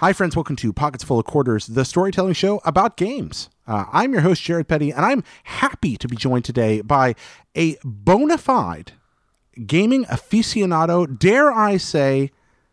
Hi, friends. Welcome to Pockets Full of Quarters, the storytelling show about games. Uh, I'm your host, Jared Petty, and I'm happy to be joined today by a bona fide gaming aficionado, dare I say,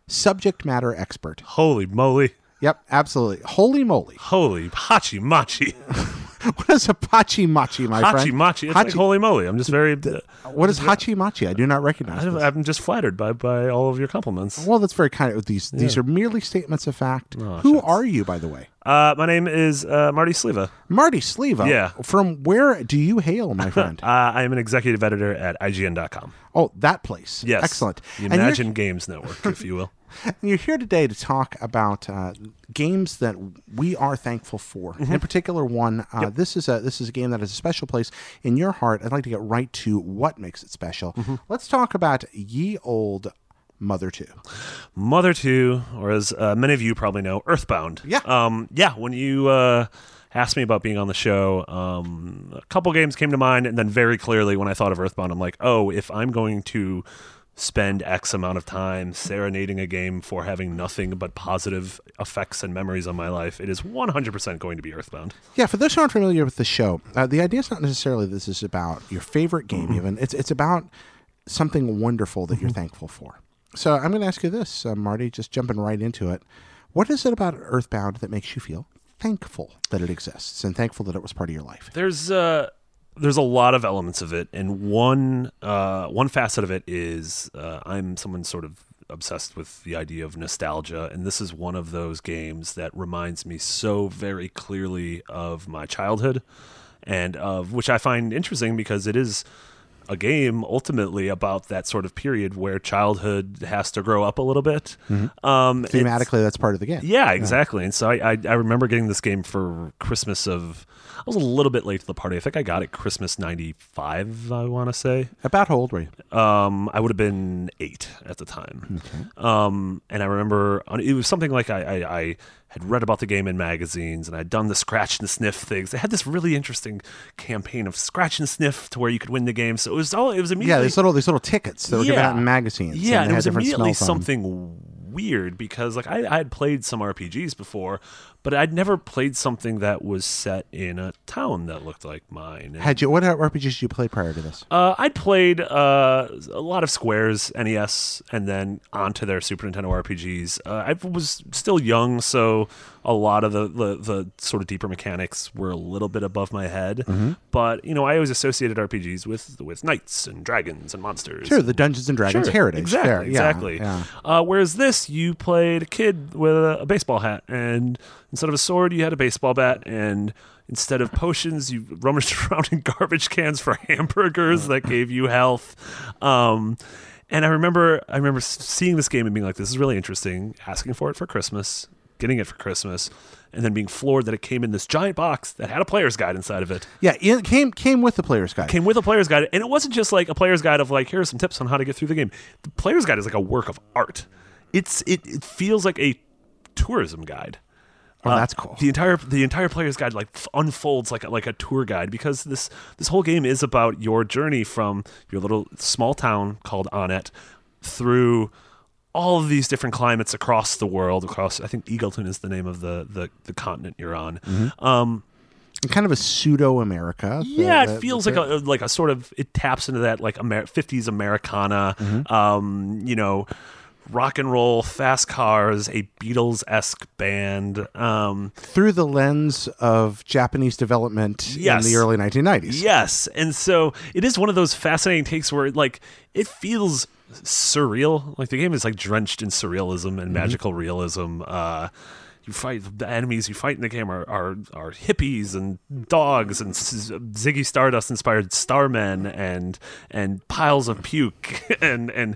subject matter expert. Holy moly. Yep, absolutely. Holy moly. Holy hachi machi. What is a pachi machi, my Hachi friend? machi. It's like holy moly. I'm just very. what is hachi machi? I do not recognize this. I'm just flattered by, by all of your compliments. Well, that's very kind of these. These are merely statements of fact. Oh, Who shucks. are you, by the way? Uh, my name is uh, Marty Sliva. Marty Sliva. Yeah. From where do you hail, my friend? Uh, I am an executive editor at IGN.com. oh, that place. Yes. Excellent. The Imagine Games Network, if you will. And you're here today to talk about uh, games that we are thankful for. Mm-hmm. In particular, one. Uh, This is a this is a game that has a special place in your heart. I'd like to get right to what makes it special. Mm-hmm. Let's talk about ye old Mother Two. Mother 2, or as uh, many of you probably know, Earthbound. Yeah. Um, yeah, when you uh, asked me about being on the show, um, a couple games came to mind, and then very clearly when I thought of Earthbound, I'm like, oh, if I'm going to spend X amount of time serenading a game for having nothing but positive effects and memories on my life, it is 100% going to be Earthbound. Yeah, for those who aren't familiar with the show, uh, the idea is not necessarily this is about your favorite game. Mm-hmm. Even it's it's about something wonderful that you're thankful for. So I'm going to ask you this, uh, Marty. Just jumping right into it. What is it about Earthbound that makes you feel thankful that it exists and thankful that it was part of your life? There's uh there's a lot of elements of it, and one uh, one facet of it is uh, I'm someone sort of obsessed with the idea of nostalgia, and this is one of those games that reminds me so very clearly of my childhood, and of which I find interesting because it is a game ultimately about that sort of period where childhood has to grow up a little bit. Um, Thematically, that's part of the game. yeah, exactly. And so I, I I remember getting this game for Christmas of I was a little bit late to the party. I think I got it Christmas '95. I want to say. About how old were you? Um, I would have been eight at the time. Um, and I remember it was something like I, I, I had read about the game in magazines and I'd done the scratch and sniff things. They had this really interesting campaign of scratch and sniff to where you could win the game. So it was all it was immediately Yeah, these little these little tickets that were given out in magazines. yeah, and and it was had different immediately smells on them. something weird because like I, I had played some RPGs before, but I'd never played something that was set in a town that looked like mine. And, Had you what RPGs did you play prior to this? uh, I'd played uh, a lot of Square's NES and then onto their Super Nintendo RPGs. Uh, I was still young, so a lot of the, the, the sort of deeper mechanics were a little bit above my head. Mm-hmm. But you know, I always associated RPGs with with knights and dragons and monsters. Sure, the Dungeons and Dragons Sure, heritage. Exactly, yeah, exactly. yeah. Uh, whereas this, you played a kid with a, a baseball hat, and instead of a sword, you had a baseball bat, and instead of potions, you rummaged around in garbage cans for hamburgers that gave you health. Um, and I remember, I remember seeing this game and being like, "This is really interesting." Asking for it for Christmas, getting it for Christmas, and then being floored that it came in this giant box that had a player's guide inside of it. Yeah, it came came with the player's guide. came with a player's guide. And it wasn't just like a player's guide of like here are some tips on how to get through the game. The player's guide is like a work of art. It's it, it feels like a tourism guide. Oh, Uh, that's cool. the entire the entire player's guide like unfolds like a, like a tour guide because this this whole game is about your journey from your little small town called Onett through all of these different climates across the world across I think Eagleland is the name of the the, the continent you're on Mm-hmm. um kind of a pseudo America. yeah, it feels like a like a sort of it taps into that like Amer- 50s Americana, Mm-hmm. um, you know, rock and roll, fast cars, a Beatles esque band. Um, through the lens of Japanese development Yes. in the early 1990s. yes, and so it is one of those fascinating takes where like it feels surreal. Like the game is like drenched in surrealism Mm-hmm. and magical realism. Uh, you fight the enemies you fight in the game are are, are hippies and dogs and Ziggy Stardust inspired starmen and and piles of puke and and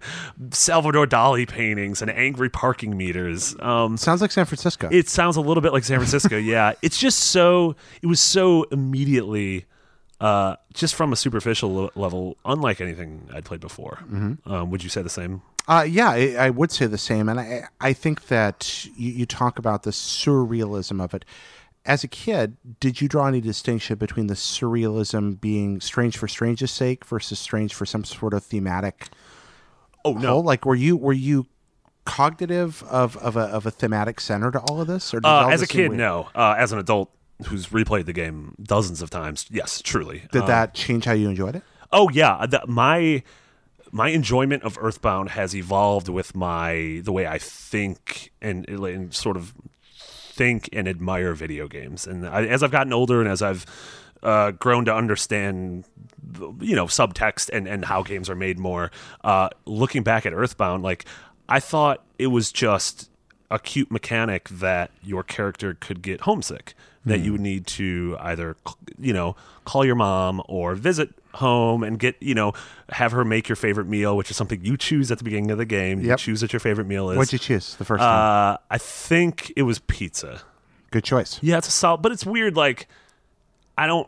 Salvador Dali paintings and angry parking meters. Um, Sounds like San Francisco. it sounds a little bit like San Francisco. yeah, it's just so it was so immediately, uh, just from a superficial level, unlike anything I'd played before. Um, would you say the same? Uh, yeah, I, I would say the same, and I I think that you, you talk about the surrealism of it. As a kid, did you draw any distinction between the surrealism being strange for strange's sake versus strange for some sort of thematic Oh whole? Like, were you were you cognitive of, of a of a thematic center to all of this? Or Uh, as a kid, weird? no. Uh, as an adult who's replayed the game dozens of times, yes, truly. Did Um, that change how you enjoyed it? Oh yeah, the, my my enjoyment of Earthbound has evolved with my the way I think and, and sort of think and admire video games. And I, as I've gotten older and as I've uh, grown to understand, you know, subtext and and how games are made more, uh, looking back at Earthbound, like I thought it was just a cute mechanic that your character could get homesick that you would need to either you know call your mom or visit home and get you know have her make your favorite meal which is something you choose at the beginning of the game. You choose what your favorite meal is. What'd you choose the first time? uh, i think it was pizza. Good choice. yeah it's a solid but it's weird like i don't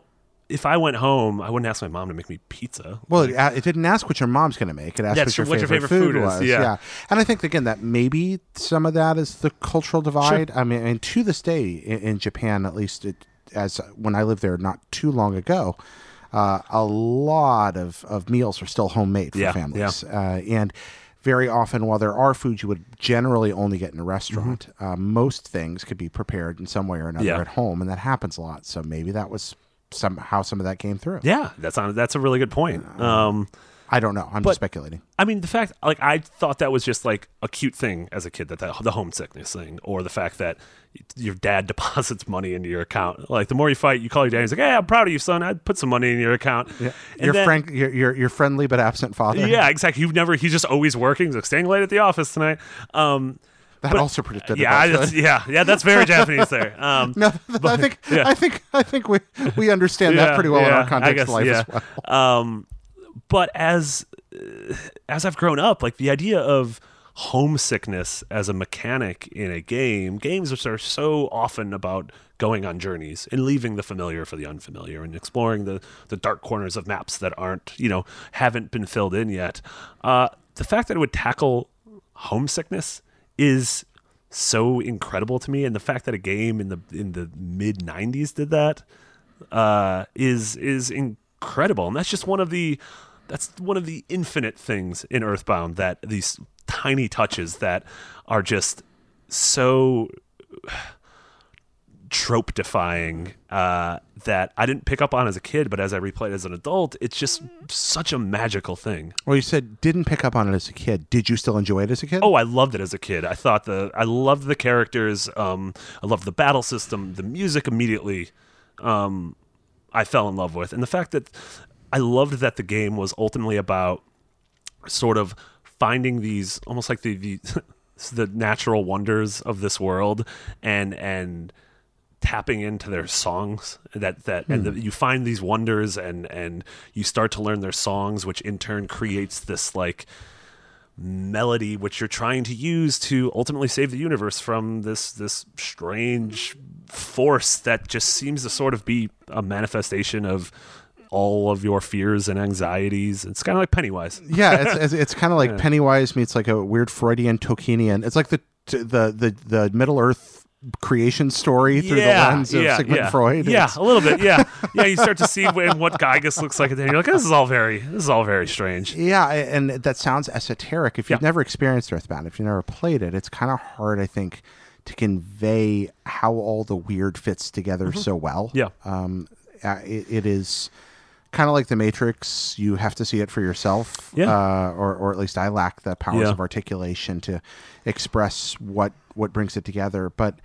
if i went home i wouldn't ask my mom to make me pizza Well, it, it didn't ask what your mom's going to make. It asked what your, what your favorite, favorite food, food was. yeah. and I think again that maybe some of that is the cultural divide. I mean, and to this day in, in Japan, at least, it, as when I lived there not too long ago, uh, a lot of, of meals are still homemade for Yeah, families, uh, and very often, while there are foods you would generally only get in a restaurant, uh, most things could be prepared in some way or another Mm-hmm. Yeah. at home, and that happens a lot. So maybe that was some how some of that came through. yeah that's on that's a really good point um I don't know. I'm But- just speculating. I mean, the fact, like, I thought that was just like a cute thing as a kid that, that the homesickness thing, or the fact that your dad deposits money into your account. Like, the more you fight, you call your dad. He's like, "Hey, I'm proud of you, son. I'd put some money in your account." And your then- frank, your, your your friendly but absent father. Yeah, exactly. You've never. He's just always working. He's like, staying late at the office tonight. Um, that but- also predicted. yeah, just, yeah, yeah. That's very Japanese there. Um, no, I think yeah. I think I think we we understand that pretty well in our context guess, of life yeah. as well. Um, but as as I've grown up, like the idea of homesickness as a mechanic in a game, games which are so often about going on journeys and leaving the familiar for the unfamiliar and exploring the the dark corners of maps that aren't you know haven't been filled in yet. Uh, the fact that it would tackle homesickness is so incredible to me and the fact that a game in the in the mid 90s did that uh, is is incredible, and that's just one of the that's one of the infinite things in Earthbound that these tiny touches that are just so trope defying uh, that I didn't pick up on as a kid, but as I replayed as an adult, it's just such a magical thing. Well, you said didn't pick up on it as a kid. Did you still enjoy it as a kid? Oh, I loved it as a kid. I thought the I loved the characters. Um, I loved the battle system, the music immediately. Um, I fell in love with, and the fact that I loved that the game was ultimately about sort of finding these almost like the the, the natural wonders of this world and and tapping into their songs that that and the, hmm. you find these wonders and and you start to learn their songs which in turn creates this like melody which you're trying to use to ultimately save the universe from this this strange force that just seems to sort of be a manifestation of all of your fears and anxieties. It's kind of like Pennywise. Yeah, it's it's, it's kind of like Pennywise meets like a weird Freudian Tolkienian. It's like the the the the Middle Earth creation story through the lens of Sigmund Freud. Yeah, It's- a little bit. Yeah, yeah. You start to see when, what Giygas looks like, and then you're like, "This is all very, this is all very strange." Yeah, and that sounds esoteric. If you've Yeah. never experienced Earthbound, if you've never played it, it's kind of hard, I think, to convey how all the weird fits together so well. Mm-hmm. Yeah. um, it, it is kind of like the Matrix. You have to see it for yourself. Yeah. uh, or or at least I lack the powers Yeah. of articulation to express what what brings it together, but.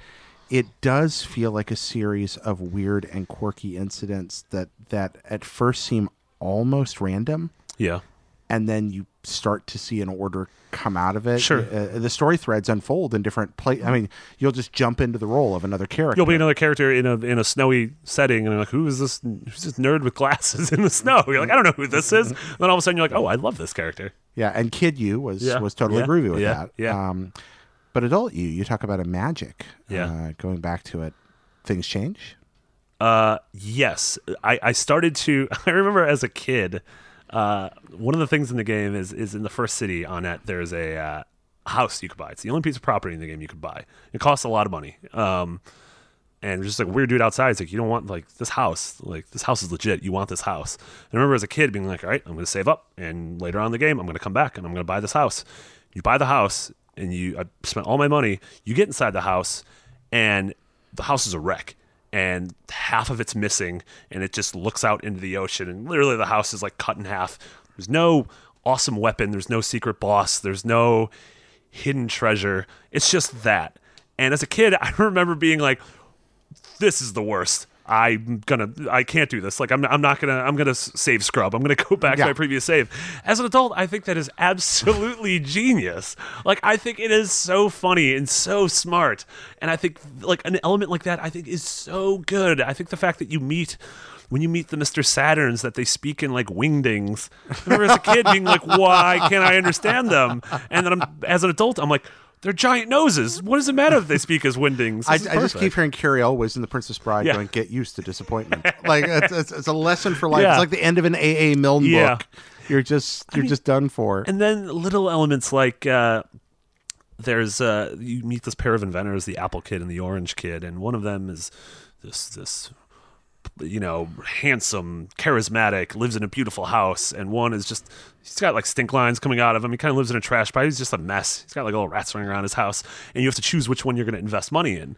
It does feel like a series of weird and quirky incidents that that at first seem almost random, Yeah, and then you start to see an order come out of it. Sure. Uh, the story threads unfold in different places. I mean, you'll just jump into the role of another character. you'll be another character in a in a snowy setting, and you're like, "Who is this? Who's this nerd with glasses in the snow?" You're like, "I don't know who this is." And then all of a sudden, you're like, "Oh, I love this character." yeah, and Kid You was Yeah. was totally Yeah. groovy with Yeah. that. Yeah. Um, but adult you, you talk about a magic. Yeah. Uh, going back to it, things change. Uh, yes, I, I started to. I remember as a kid, uh, one of the things in the game is is in the first city Onett. There's a uh, house you could buy. It's the only piece of property in the game you could buy. It costs a lot of money. Um, and just like weird dude outside, it's like you don't want like this house. Like this house is legit. You want this house. And I remember as a kid being like, all right, I'm going to save up, and later on in the game, I'm going to come back and I'm going to buy this house. You buy the house. and you I spent all my money. You get inside the house, and the house is a wreck, and half of it's missing, and it just looks out into the ocean, and literally the house is like cut in half. There's no awesome weapon. There's no secret boss. There's no hidden treasure. It's just that. And as a kid, I remember being like, "This is the worst." I'm gonna, I can't do this. Like, I'm, I'm not gonna, I'm gonna save Scrub. I'm gonna go back Yeah. to my previous save. As an adult, I think that is absolutely genius. Like, I think it is so funny and so smart. And I think, like, an element like that, I think is so good. I think the fact that you meet, when you meet the Mr. Saturns, that they speak in like wingdings. I remember as a kid being like, why can't I understand them? And then I'm, as an adult, I'm like, they're giant noses. What does it matter if they speak as wingdings? I, I just keep hearing Cary Elwes in The Princess Bride Yeah. going, "Get used to disappointment." like it's, it's, it's a lesson for life. Yeah. It's like the end of an A. A. Milne Yeah. book. You're just you're just done for. And then little elements like uh, there's uh, you meet this pair of inventors, the Apple Kid and the Orange Kid, and one of them is this this you know handsome, charismatic, lives in a beautiful house, and one is just he's got like stink lines coming out of him. He kind of lives in a trash pile. He's just a mess. He's got like little rats running around his house, and you have to choose which one you're going to invest money in.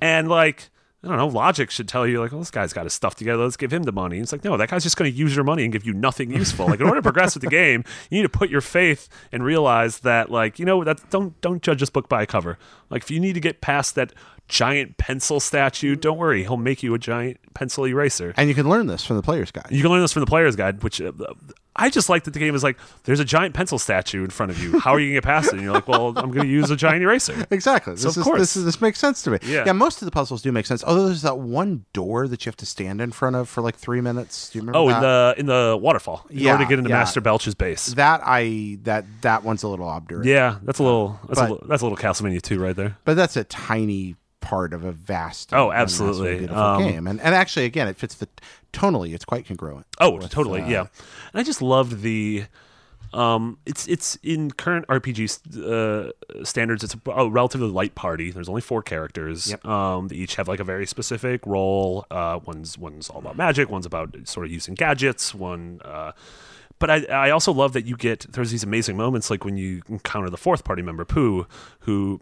And like I don't know, logic should tell you like, well, this guy's got his stuff together. Let's give him the money. It's like, no, that guy's just going to use your money and give you nothing useful. Like, in order to progress with the game, you need to put your faith and realize that, like, you know, that don't don't judge this book by a cover. Like, if you need to get past that giant pencil statue, don't worry, he'll make you a giant pencil eraser. and you can learn this from the player's guide. You can learn this from the player's guide, which uh, I just like that the game is like, there's a giant pencil statue in front of you. How are you going to get past it? And you're like, well, I'm going to use a giant eraser. Exactly. This of is course. this is this makes sense to me. Yeah. most of the puzzles do make sense. Although there's that one door that you have to stand in front of for like three minutes. Do you remember Oh, that? in the in the waterfall, in Yeah, order to get into yeah. Master Belch's base. that I that that one's a little obdurate. Yeah, that's a little that's But- a little, that's a little Castlevania too, right there. But that's a tiny part of a vast Oh, absolutely. beautiful Um, game. And and actually again it fits the tonally it's quite congruent. Oh, with, totally, uh, yeah. And I just loved the. Um, it's it's in current RPG uh, standards. It's a, a relatively light party. There's only four characters. Yep. Um, they each have like a very specific role. Uh, one's one's all about magic. One's about sort of using gadgets. One. Uh, but I, I also love that you get there's these amazing moments like when you encounter the fourth party member Poo, who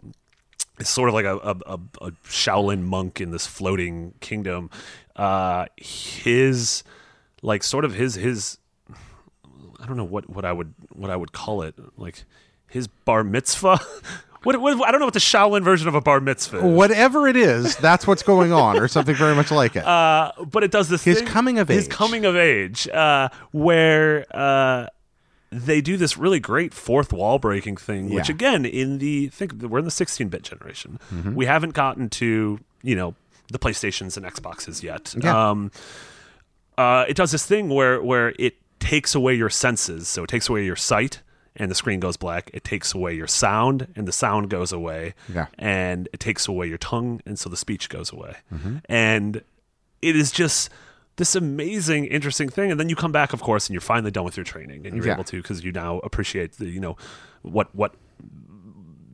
is sort of like a, a, a, Shaolin monk in this floating kingdom. Uh, his like sort of his his I don't know what, what I would what I would call it like his bar mitzvah. what, what I don't know what the Shaolin version of a bar mitzvah. Is. Whatever it is, that's what's going on, or something very much like it. Uh, but it does this His thing- coming of his age. His coming of age uh, where uh, they do this really great fourth wall breaking thing which again in the think we're in the 16-bit generation Mm-hmm. we haven't gotten to you know the playstations and xboxes yet Yeah. um, uh, it does this thing where where it takes away your senses so it takes away your sight and the screen goes black it takes away your sound and the sound goes away Yeah. and it takes away your tongue and so the speech goes away Mm-hmm. and it is just this amazing interesting thing and then you come back of course and you're finally done with your training and you're Yeah. able to because you now appreciate the you know what what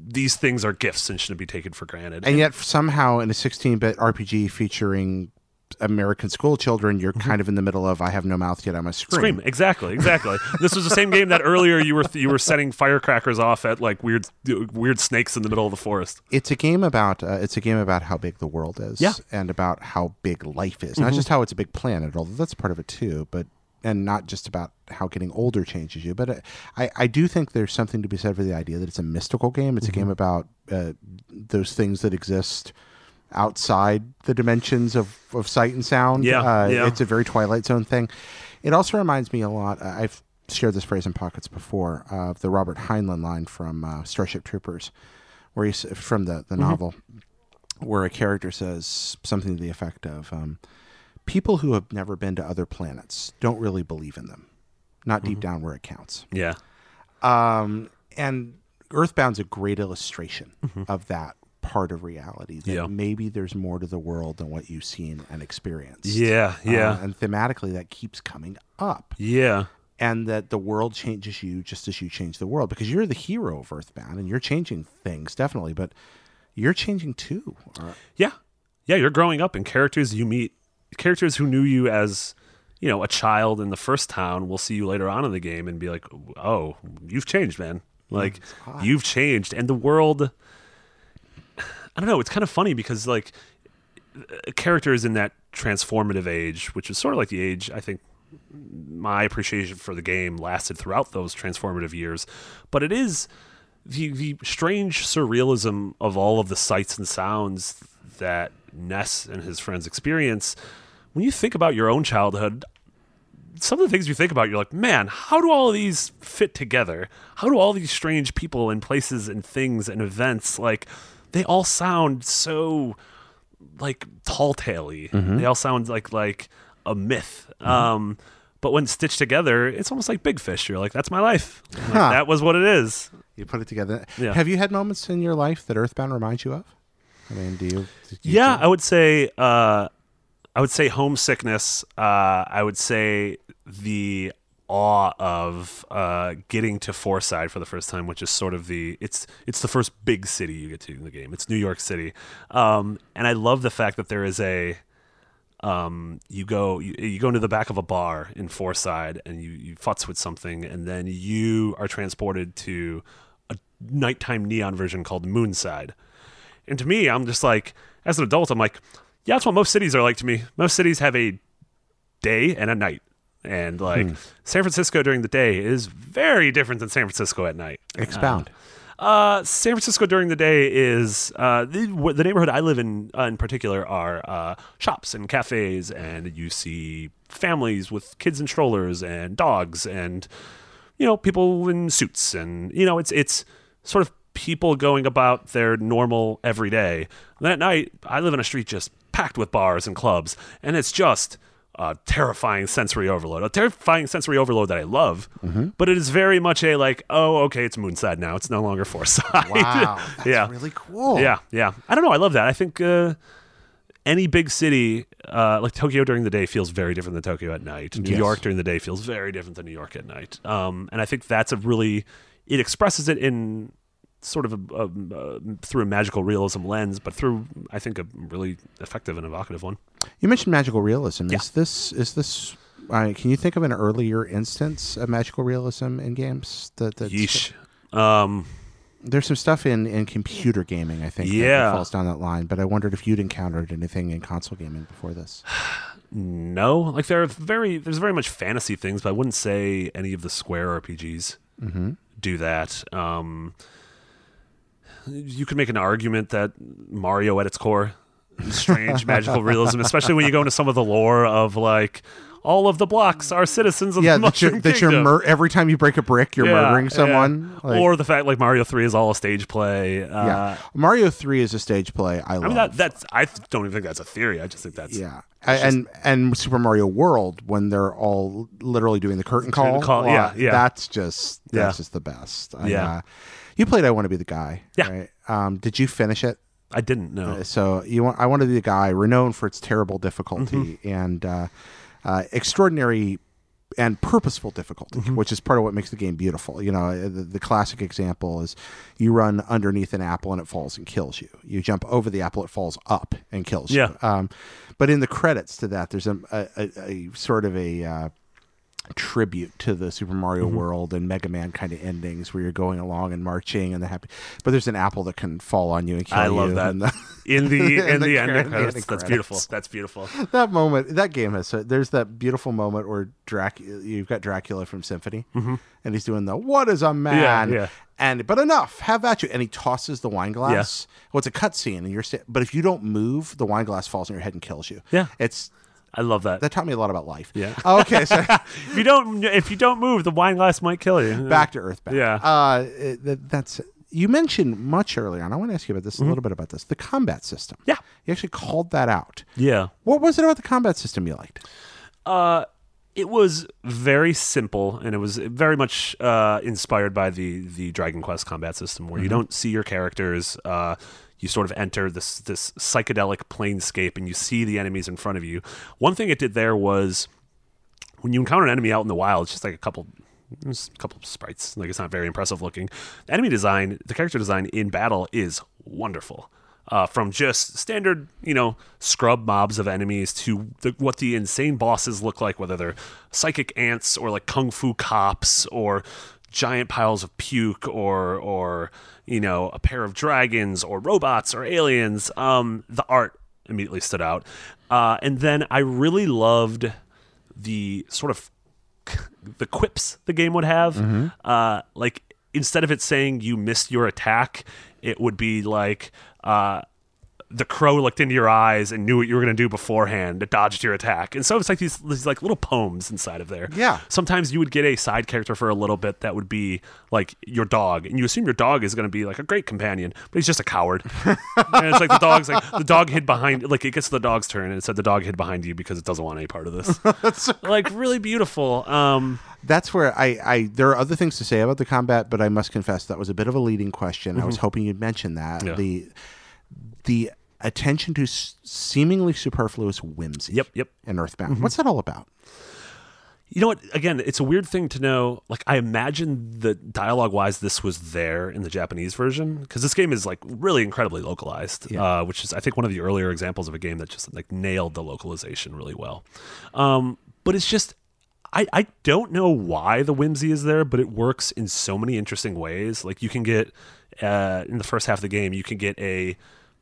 these things are gifts and shouldn't be taken for granted and yet somehow in a 16-bit RPG featuring American school children, you're kind of in the middle of I have no mouth yet I must scream. Scream exactly, exactly. this was the same game that earlier you were you were setting firecrackers off at like weird weird snakes in the middle of the forest. It's a game about uh, it's a game about how big the world is, Yeah. Mm-hmm. and about how big life is. Not just how it's a big planet, although that's part of it too, but and not just about how getting older changes you. But uh, I I do think there's something to be said for the idea that it's a mystical game. It's Mm-hmm. a game about uh, those things that exist outside the dimensions of, of sight and sound. Yeah, uh, yeah. it's a very Twilight Zone thing. It also reminds me a lot. I've shared this phrase in pockets before of the Robert Heinlein line from uh, Starship Troopers, where he's from the the novel, where a character says something to the effect of, um, "People who have never been to other planets don't really believe in them, not deep down where it counts." Yeah, Um, and Earthbound's a great illustration of that part of reality. That. Yeah. maybe there's more to the world than what you've seen and experienced. yeah, yeah, Uh, and thematically, that keeps coming up. yeah. And that the world changes you just as you change the world because you're the hero of Earthbound and you're changing things, definitely, but you're changing too. Uh, Yeah. Yeah, you're growing up and characters you meet characters who knew you as, you know, a child in the first town will see you later on in the game and be like, "Oh, you've changed, man." Like you've changed, and the world. I don't know. It's kind of funny because like a character is in that transformative age, which is sort of like the age I think my appreciation for the game lasted throughout those transformative years. But it is the the strange surrealism of all of the sights and sounds that Ness and his friends experience. When you think about your own childhood, some of the things you think about, you're like, man, how do all of these fit together? How do all these strange people and places and things and events like they all sound so like tall tale-y. They all sound like like a myth. Um, but when stitched together, it's almost like Big Fish. You're like, that's my life. Like, That was what it is. You put it together. Yeah. Have you had moments in your life that Earthbound reminds you of? I mean, do you? do you Yeah, think- I would say uh, I would say homesickness. Uh, I would say the awe of uh, getting to Fourside for the first time, which is sort of the it's it's the first big city you get to in the game. It's New York City, um, and I love the fact that there is a um, you go you, you go into the back of a bar in Fourside and you you futz with something, and then you are transported to a nighttime neon version called Moonside. And to me, I'm just like, as an adult, I'm like, yeah, that's what most cities are like to me. Most cities have a day and a night. And like San Francisco during the day is very different than San Francisco at night. expound. Uh, San Francisco during the day is uh, the, the neighborhood I live in uh, in particular are uh, shops and cafes, and you see families with kids and strollers and dogs, and you know people in suits, and you know it's it's sort of people going about their normal everyday. And then at night, I live in a street just packed with bars and clubs, and it's just a terrifying sensory overload. A terrifying sensory overload that I love, but it is very much a like, oh, okay, it's Moonside now. It's no longer Fourside. Wow, that's yeah, really cool. yeah, yeah. I don't know. I love that. I think uh, any big city, uh, like Tokyo during the day, feels very different than Tokyo at night. New Yes. York during the day feels very different than New York at night. Um, and I think that's a really it expresses it in sort of a, a, through a magical realism lens, but through I think a really effective and evocative one. You mentioned magical realism. Yeah. Is this is this? Uh, can you think of an earlier instance of magical realism in games? That that's, Yeesh. Um, There's some stuff in, in computer gaming, I think, Yeah. falls down that line. But I wondered if you'd encountered anything in console gaming before this. no, like there are very there's very much fantasy things, but I wouldn't say any of the Square RPGs do that. Um, you could make an argument that Mario at its core, is strange magical realism, especially when you go into some of the lore of like all of the blocks are citizens of yeah, the that you're, Mushroom that you're mur- every time you break a brick, you're Yeah, murdering yeah. someone. Like, or the fact like Mario Three is all a stage play. Uh, yeah, Mario Three is a stage play. I love. I mean that that's I don't even think that's a theory. I just think that's yeah, and and Super Mario World when they're all literally doing the curtain call. call, yeah, yeah. That's just that's Yeah. just the best. I, Yeah. uh, you played I Want to Be the Guy. Yeah. Right? Um, did you finish it? I didn't know. So you want I want to be the guy renowned for its terrible difficulty Mm-hmm. and uh, uh, extraordinary and purposeful difficulty, Mm-hmm. which is part of what makes the game beautiful. You know, the, the classic example is you run underneath an apple and it falls and kills you. You jump over the apple, it falls up and kills Yeah. you. Um, but in the credits to that, there's a, a, a, a sort of a uh, tribute to the Super Mario Mm-hmm. World and Mega Man kind of endings where you're going along and marching and the happy. But there's an apple that can fall on you and kill you. I you. love that. and the- in the In in the the, end credits. end That's beautiful. That's beautiful. that moment, that game has so there's that beautiful moment where Dracula, you've got Dracula from Symphony, and he's doing the "What is a man?" Mm-hmm. yeah. And but enough, have at you. And he tosses the wine glass. Well, it's a cutscene, and you're. But if you don't move, the wine glass falls on your head and kills you. Yeah. it's I love that. that taught me a lot about life. Yeah. Okay, so if you don't if you don't move, the wine glass might kill you. back to Earthbound. Yeah. Uh, that, that's. You mentioned much earlier, and I want to ask you about this a little bit about this. The combat system. Mm-hmm. Yeah. You actually called that out. Yeah. What was it about the combat system you liked? Uh, it was very simple, and it was very much uh, inspired by the the Dragon Quest combat system, where you don't see your characters. Uh, you sort of enter this this psychedelic planescape, and you see the enemies in front of you. One thing it did there was when you encounter an enemy out in the wild, it's just like a couple. A couple sprites, like it's not very impressive looking. The enemy design, the character design in battle is wonderful. Uh, from just standard, you know, scrub mobs of enemies to the, what the insane bosses look like, whether they're psychic ants or like kung fu cops or giant piles of puke or or you know a pair of dragons or robots or aliens. Um, the art immediately stood out, uh, and then I really loved the sort of the quips the game would have. Uh, like instead of it saying you missed your attack, it would be like. Uh, the crow looked into your eyes and knew what you were going to do beforehand. It dodged your attack, and so it's like these, these like little poems inside of there. Yeah. Sometimes you would get a side character for a little bit that would be like your dog, and you assume your dog is going to be like a great companion, but he's just a coward. and it's like the dog's like the dog hid behind. Like it gets to the dog's turn, and it said the dog hid behind you because it doesn't want any part of this. That's like really beautiful. Um, That's where I, I there are other things to say about the combat, but I must confess that was a bit of a leading question. I was hoping you'd mention that Mm-hmm. Yeah. the the attention to s- seemingly superfluous whimsy. Yep, yep. In Earthbound, what's that all about? You know what? Again, it's a weird thing to know. Like, I imagine that dialogue wise, this was there in the Japanese version because this game is like really incredibly localized, uh, which is, I think, one of the earlier examples of a game that just like nailed the localization really well. Um, but it's just, I, I don't know why the whimsy is there, but it works in so many interesting ways. Like, you can get, uh, in the first half of the game, you can get a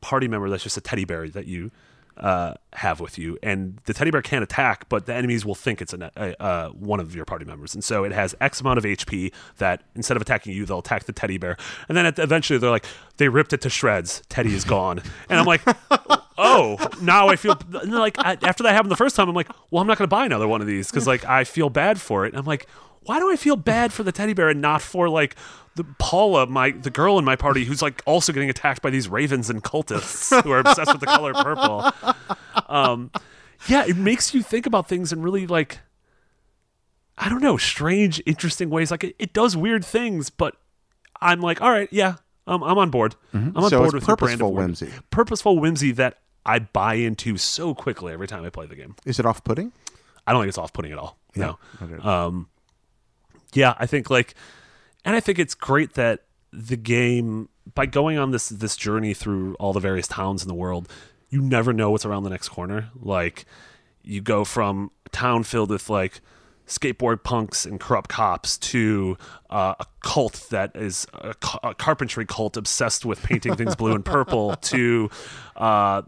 party member that's just a teddy bear that you uh, have with you, and the teddy bear can't attack, but the enemies will think it's a, a, one of your party members, and so it has X amount of HP. That instead of attacking you, they'll attack the teddy bear, and then at, eventually they're like, they ripped it to shreds. Teddy is gone, and I'm like, oh, now I feel like after that happened the first time, I'm like, well, I'm not going to buy another one of these because like I feel bad for it. And I'm like, why do I feel bad for the teddy bear and not for like the Paula, my the girl in my party who's like also getting attacked by these ravens and cultists who are obsessed with the color purple. Um, yeah, it makes you think about things in really like I don't know, strange, interesting ways. Like it, it does weird things, but I'm like, all right, yeah, um, I'm on board. I'm on So board with purposeful whimsy. Purposeful whimsy that I buy into so quickly every time I play the game. Is it off-putting? I don't think it's off-putting at all. No. Um, yeah, I think like, and I think it's great that the game by going on this this journey through all the various towns in the world, you never know what's around the next corner. Like, you go from a town filled with like skateboard punks and corrupt cops to uh, a cult that is a, ca- a carpentry cult obsessed with painting things blue and purple to uh,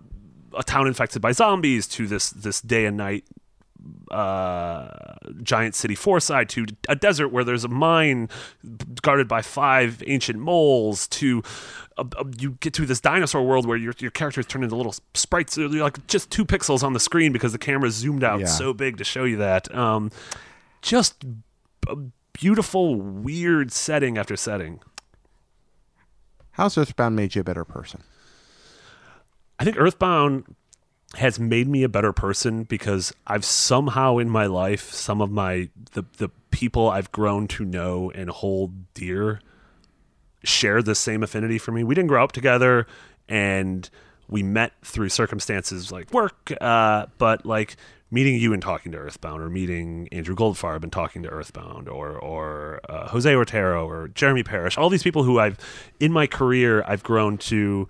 a town infected by zombies to this this day and night uh, giant city Fourside to a desert where there's a mine guarded by five ancient moles to uh, uh, you get to this dinosaur world where your your characters turn into little sprites they're like just two pixels on the screen because the camera zoomed out Yeah. so big to show you that um, just a beautiful weird setting after setting How's Earthbound made you a better person? I think Earthbound has made me a better person because I've somehow in my life some of my the the people I've grown to know and hold dear share the same affinity for me. We didn't grow up together and we met through circumstances like work, uh, but like meeting you and talking to Earthbound, or meeting Andrew Goldfarb and talking to Earthbound, or or uh, Jose Otero, or Jeremy Parish, all these people who I've in my career I've grown to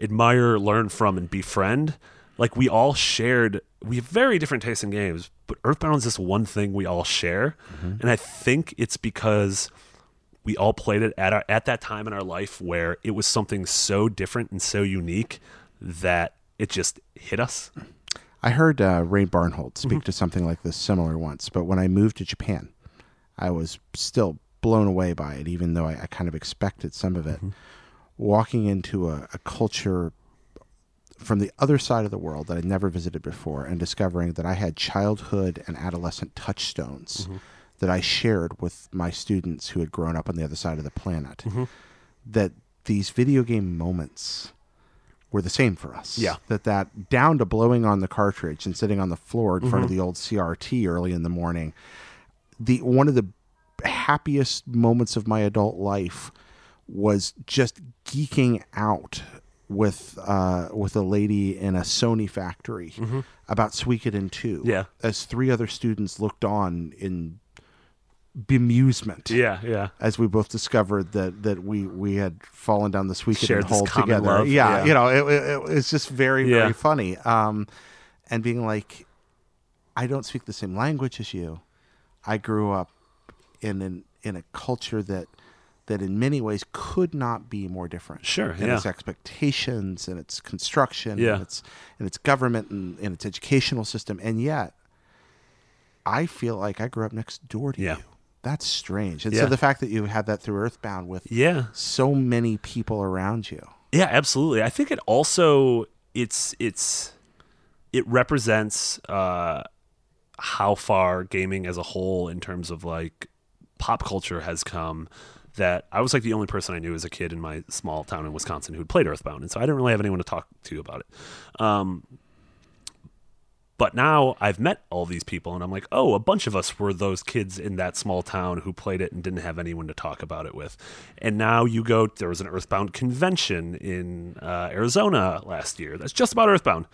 admire, learn from, and befriend. Like we all shared, we have very different tastes in games, but Earthbound is this one thing we all share, mm-hmm. and I think it's because we all played it at our, at that time in our life where it was something so different and so unique that it just hit us. I heard uh, Ray Barnholt speak mm-hmm. to something like this similar once, but when I moved to Japan, I was still blown away by it, even though I, I kind of expected some of it. Mm-hmm. Walking into a, a culture from the other side of the world that I'd never visited before and discovering that I had childhood and adolescent touchstones mm-hmm. that I shared with my students who had grown up on the other side of the planet. Mm-hmm. That these video game moments were the same for us. Yeah. That that down to blowing on the cartridge and sitting on the floor in front of mm-hmm. the old CRT early in the morning. The one of the happiest moments of my adult life was just geeking out with uh, with a lady in a Sony factory about Suikoden 2. Yeah. As three other students looked on in bemusement Yeah, yeah. as we both discovered that that we we had fallen down the Suikoden Shared hole together. Yeah, yeah. you know, it, it, it- it's just very Yeah. very funny. Um, and being like, I don't speak the same language as you. I grew up in an in a culture that that in many ways could not be more different. Sure, in yeah. its expectations and its construction, Yeah. and its and its government and, and its educational system, and yet I feel like I grew up next door to Yeah. you. That's strange. And Yeah. so the fact that you had that through Earthbound with Yeah. so many people around you. Yeah, absolutely. I think it also it's it's it represents uh, how far gaming as a whole, in terms of like pop culture, has come. That I was like the only person I knew as a kid in my small town in Wisconsin who'd played Earthbound, and so I didn't really have anyone to talk to about it. Um, but now I've met all these people, and I'm like, oh, a bunch of us were those kids in that small town who played it and didn't have anyone to talk about it with. And now you go, there was an Earthbound convention in uh, Arizona last year that's just about Earthbound.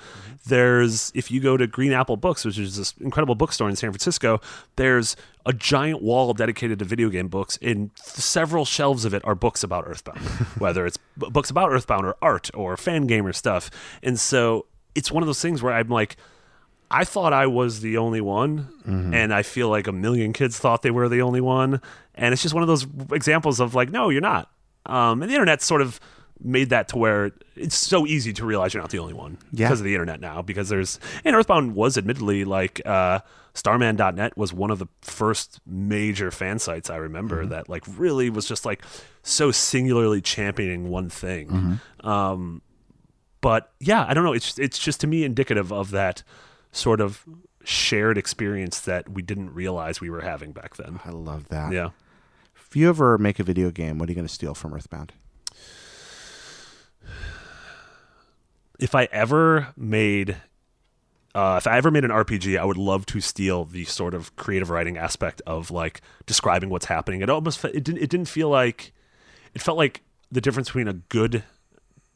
There's, if you go to Green Apple Books, which is this incredible bookstore in San Francisco, there's a giant wall dedicated to video game books, and several shelves of it are books about Earthbound, whether it's b- books about Earthbound or art or fan gamer stuff. And so it's one of those things where I'm like, I thought I was the only one, and I feel like a million kids thought they were the only one, and it's just one of those examples of like, no, you're not. Um, and the internet sort of made that to where it's so easy to realize you're not the only one Yeah. because of the internet now. Because there's and Earthbound was admittedly like uh, Starman.net was one of the first major fan sites I remember that like really was just like so singularly championing one thing. Um, but yeah, I don't know. It's it's just to me indicative of that sort of shared experience that we didn't realize we were having back then. I love that. Yeah. If you ever make a video game, what are you going to steal from Earthbound? If I ever made uh, if I ever made an RPG, I would love to steal the sort of creative writing aspect of like describing what's happening. It almost it didn't it didn't feel like it felt like the difference between a good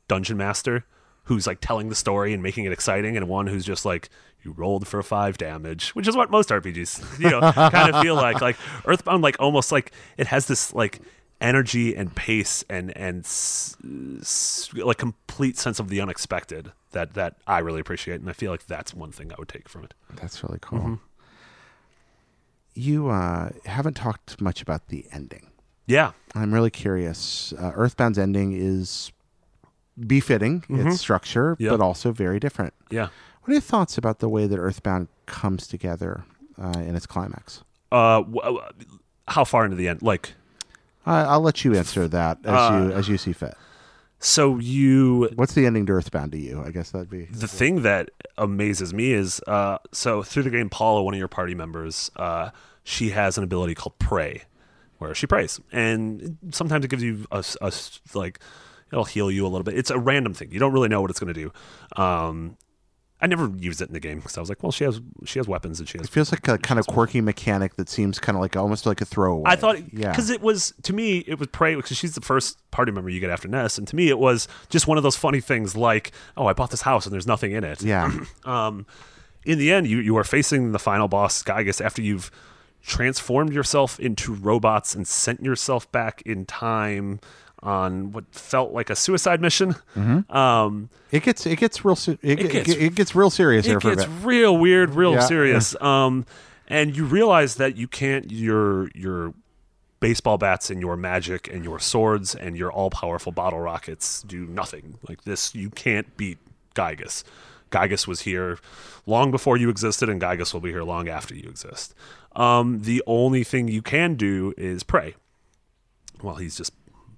dungeon master who's like telling the story and making it exciting and one who's just like you rolled for five damage which is what most rpgs you know kind of feel like like earthbound like almost like it has this like energy and pace and and s- s- like complete sense of the unexpected that that i really appreciate and i feel like that's one thing i would take from it That's really cool. Mm-hmm. You uh, haven't talked much about the ending. yeah I'm really curious. Uh, Earthbound's ending is befitting its structure, Mm-hmm. Yep. but also very different. yeah What are your thoughts about the way that Earthbound comes together uh, in its climax? uh w- w- how far into the end like I I'll let you answer that as Uh, you as you see fit. so you What's the ending to Earthbound to you? I guess that'd be the thing that amazes me is uh, so through the game paula one of your party members uh, she has an ability called pray where she prays and sometimes it gives you a, a s- like it'll heal you a little bit. It's a random thing. You don't really know what it's going to do. Um, i never used it in the game because i was like well she has she has weapons and she has It feels like a kind of quirky mechanic that seems kind of like almost like a throwaway. I thought yeah, because it was to me it was pray because she's the first party member you get after Ness, and to me it was just one of those funny things like oh I bought this house and there's nothing in it. yeah, um, in the end, you, you are facing the final boss, Giygas, after you've transformed yourself into robots and sent yourself back in time on what felt like a suicide mission. Um, it gets it gets real it, It gets- it gets real serious here it for a gets real weird, real Yeah. serious. Um, and you realize that you can't your your baseball bats and your magic and your swords and your all powerful bottle rockets do nothing. Like this, you can't beat Giygas. Giygas was here long before you existed, and Giygas will be here long after you exist. Um, the only thing you can do is pray. While he's just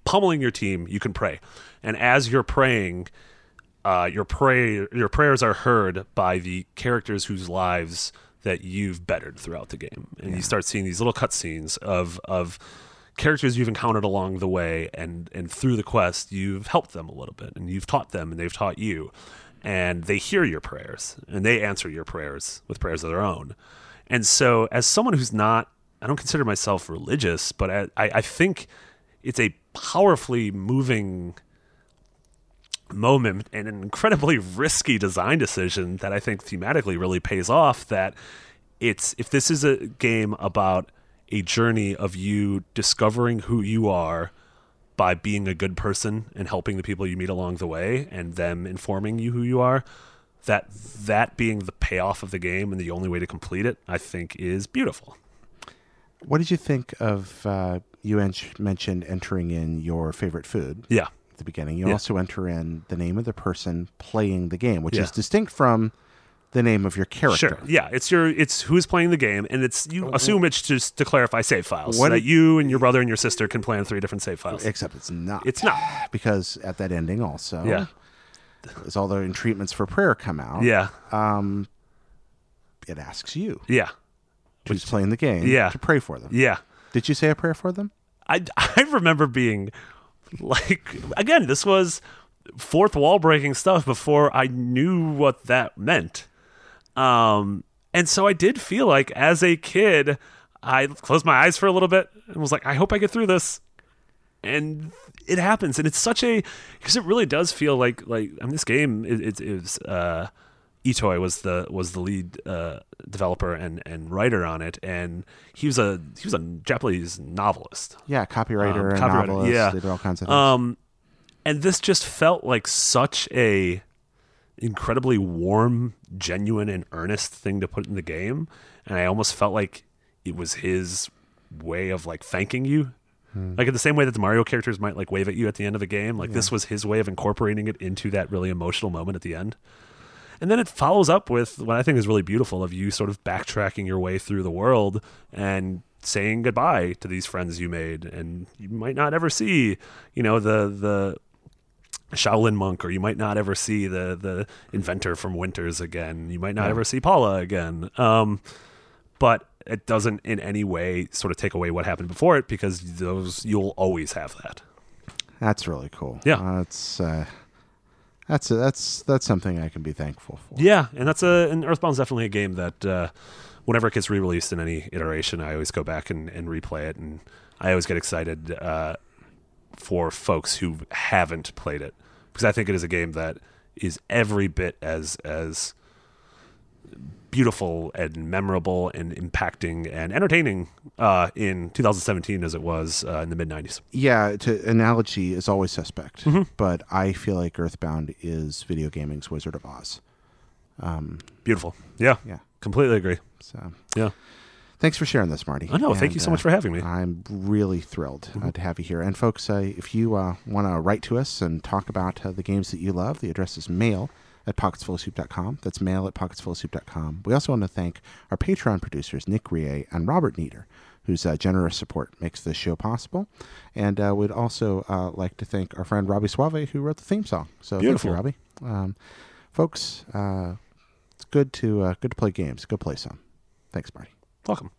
pummeling your team, you can pray, and as you're praying, uh, your pray your prayers are heard by the characters whose lives that you've bettered throughout the game, and you start seeing these little cutscenes of of characters you've encountered along the way, and and through the quest, you've helped them a little bit, and you've taught them, and they've taught you, and they hear your prayers, and they answer your prayers with prayers of their own, and so as someone who's not, I don't consider myself religious, but I, I I think it's a powerfully moving moment and an incredibly risky design decision that I think thematically really pays off that it's if this is a game about a journey of you discovering who you are by being a good person and helping the people you meet along the way and them informing you who you are that that being the payoff of the game and the only way to complete it I think is beautiful. What did you think of? Uh, you en- mentioned entering in your favorite food Yeah. at the beginning. You Yeah. also enter in the name of the person playing the game, which Yeah. is distinct from the name of your character. Sure. Yeah, it's your it's who's playing the game, and it's you assume it's just to clarify save files, What so that you and your brother and your sister can play on three different save files. Except it's not. It's not. because at that ending also, Yeah. as all the entreatments for prayer come out, Yeah. Um, it asks you Yeah. who's playing the game Yeah. to pray for them. Yeah. Did you say a prayer for them? I, I remember being like again this was fourth wall breaking stuff before I knew what that meant. Um and so I did feel like as a kid I closed my eyes for a little bit and was like I hope I get through this. And it happens. And it's such a because it really does feel like like I mean this game it, it, it uh Itoi was the was the lead uh, developer and, and writer on it, and he was a he was a Japanese novelist. Yeah, copywriter Um, and copywriter, novelist. yeah. They did all kinds of things. Um, and this just felt like such a incredibly warm, genuine, and earnest thing to put in the game, and I almost felt like it was his way of like thanking you. Like in the same way that the Mario characters might like wave at you at the end of a game, like this was his way of incorporating it into that really emotional moment at the end. And then it follows up with what I think is really beautiful of you sort of backtracking your way through the world and saying goodbye to these friends you made and you might not ever see, you know, the the Shaolin monk or you might not ever see the the inventor from Winters again. You might not ever see Paula again. Um but it doesn't in any way sort of take away what happened before it because those you'll always have that. That's really cool. Yeah. that's uh, that's that's that's something I can be thankful for. Yeah, and that's a and Earthbound's definitely a game that uh, whenever it gets re-released in any iteration, I always go back and, and replay it, and I always get excited uh, for folks who haven't played it because I think it is a game that is every bit as as beautiful and memorable and impacting and entertaining uh, in 2017 as it was uh, in the mid 90s. Yeah, to analogy is always suspect, Mm-hmm. but I feel like Earthbound is video gaming's Wizard of Oz. Beautiful. Yeah. Yeah. Completely agree. So Yeah. thanks for sharing this, Marty. I know. Thank you And, so much uh, for having me. I'm really thrilled uh, to have you here. And folks, uh, if you uh, want to write to us and talk about uh, the games that you love, the address is mail at pocketsfullofsoup.com. That's mail at pocketsfullofsoup.com. We also want to thank our Patreon producers, Nick Rie and Robert Nieder, whose uh, generous support makes this show possible. And uh, we'd also uh, like to thank our friend Robbie Suave, who wrote the theme song. So Beautiful. thank you, Robbie. Um, folks, uh, it's good to uh, good to play games. Go play some. Thanks, Marty. Welcome.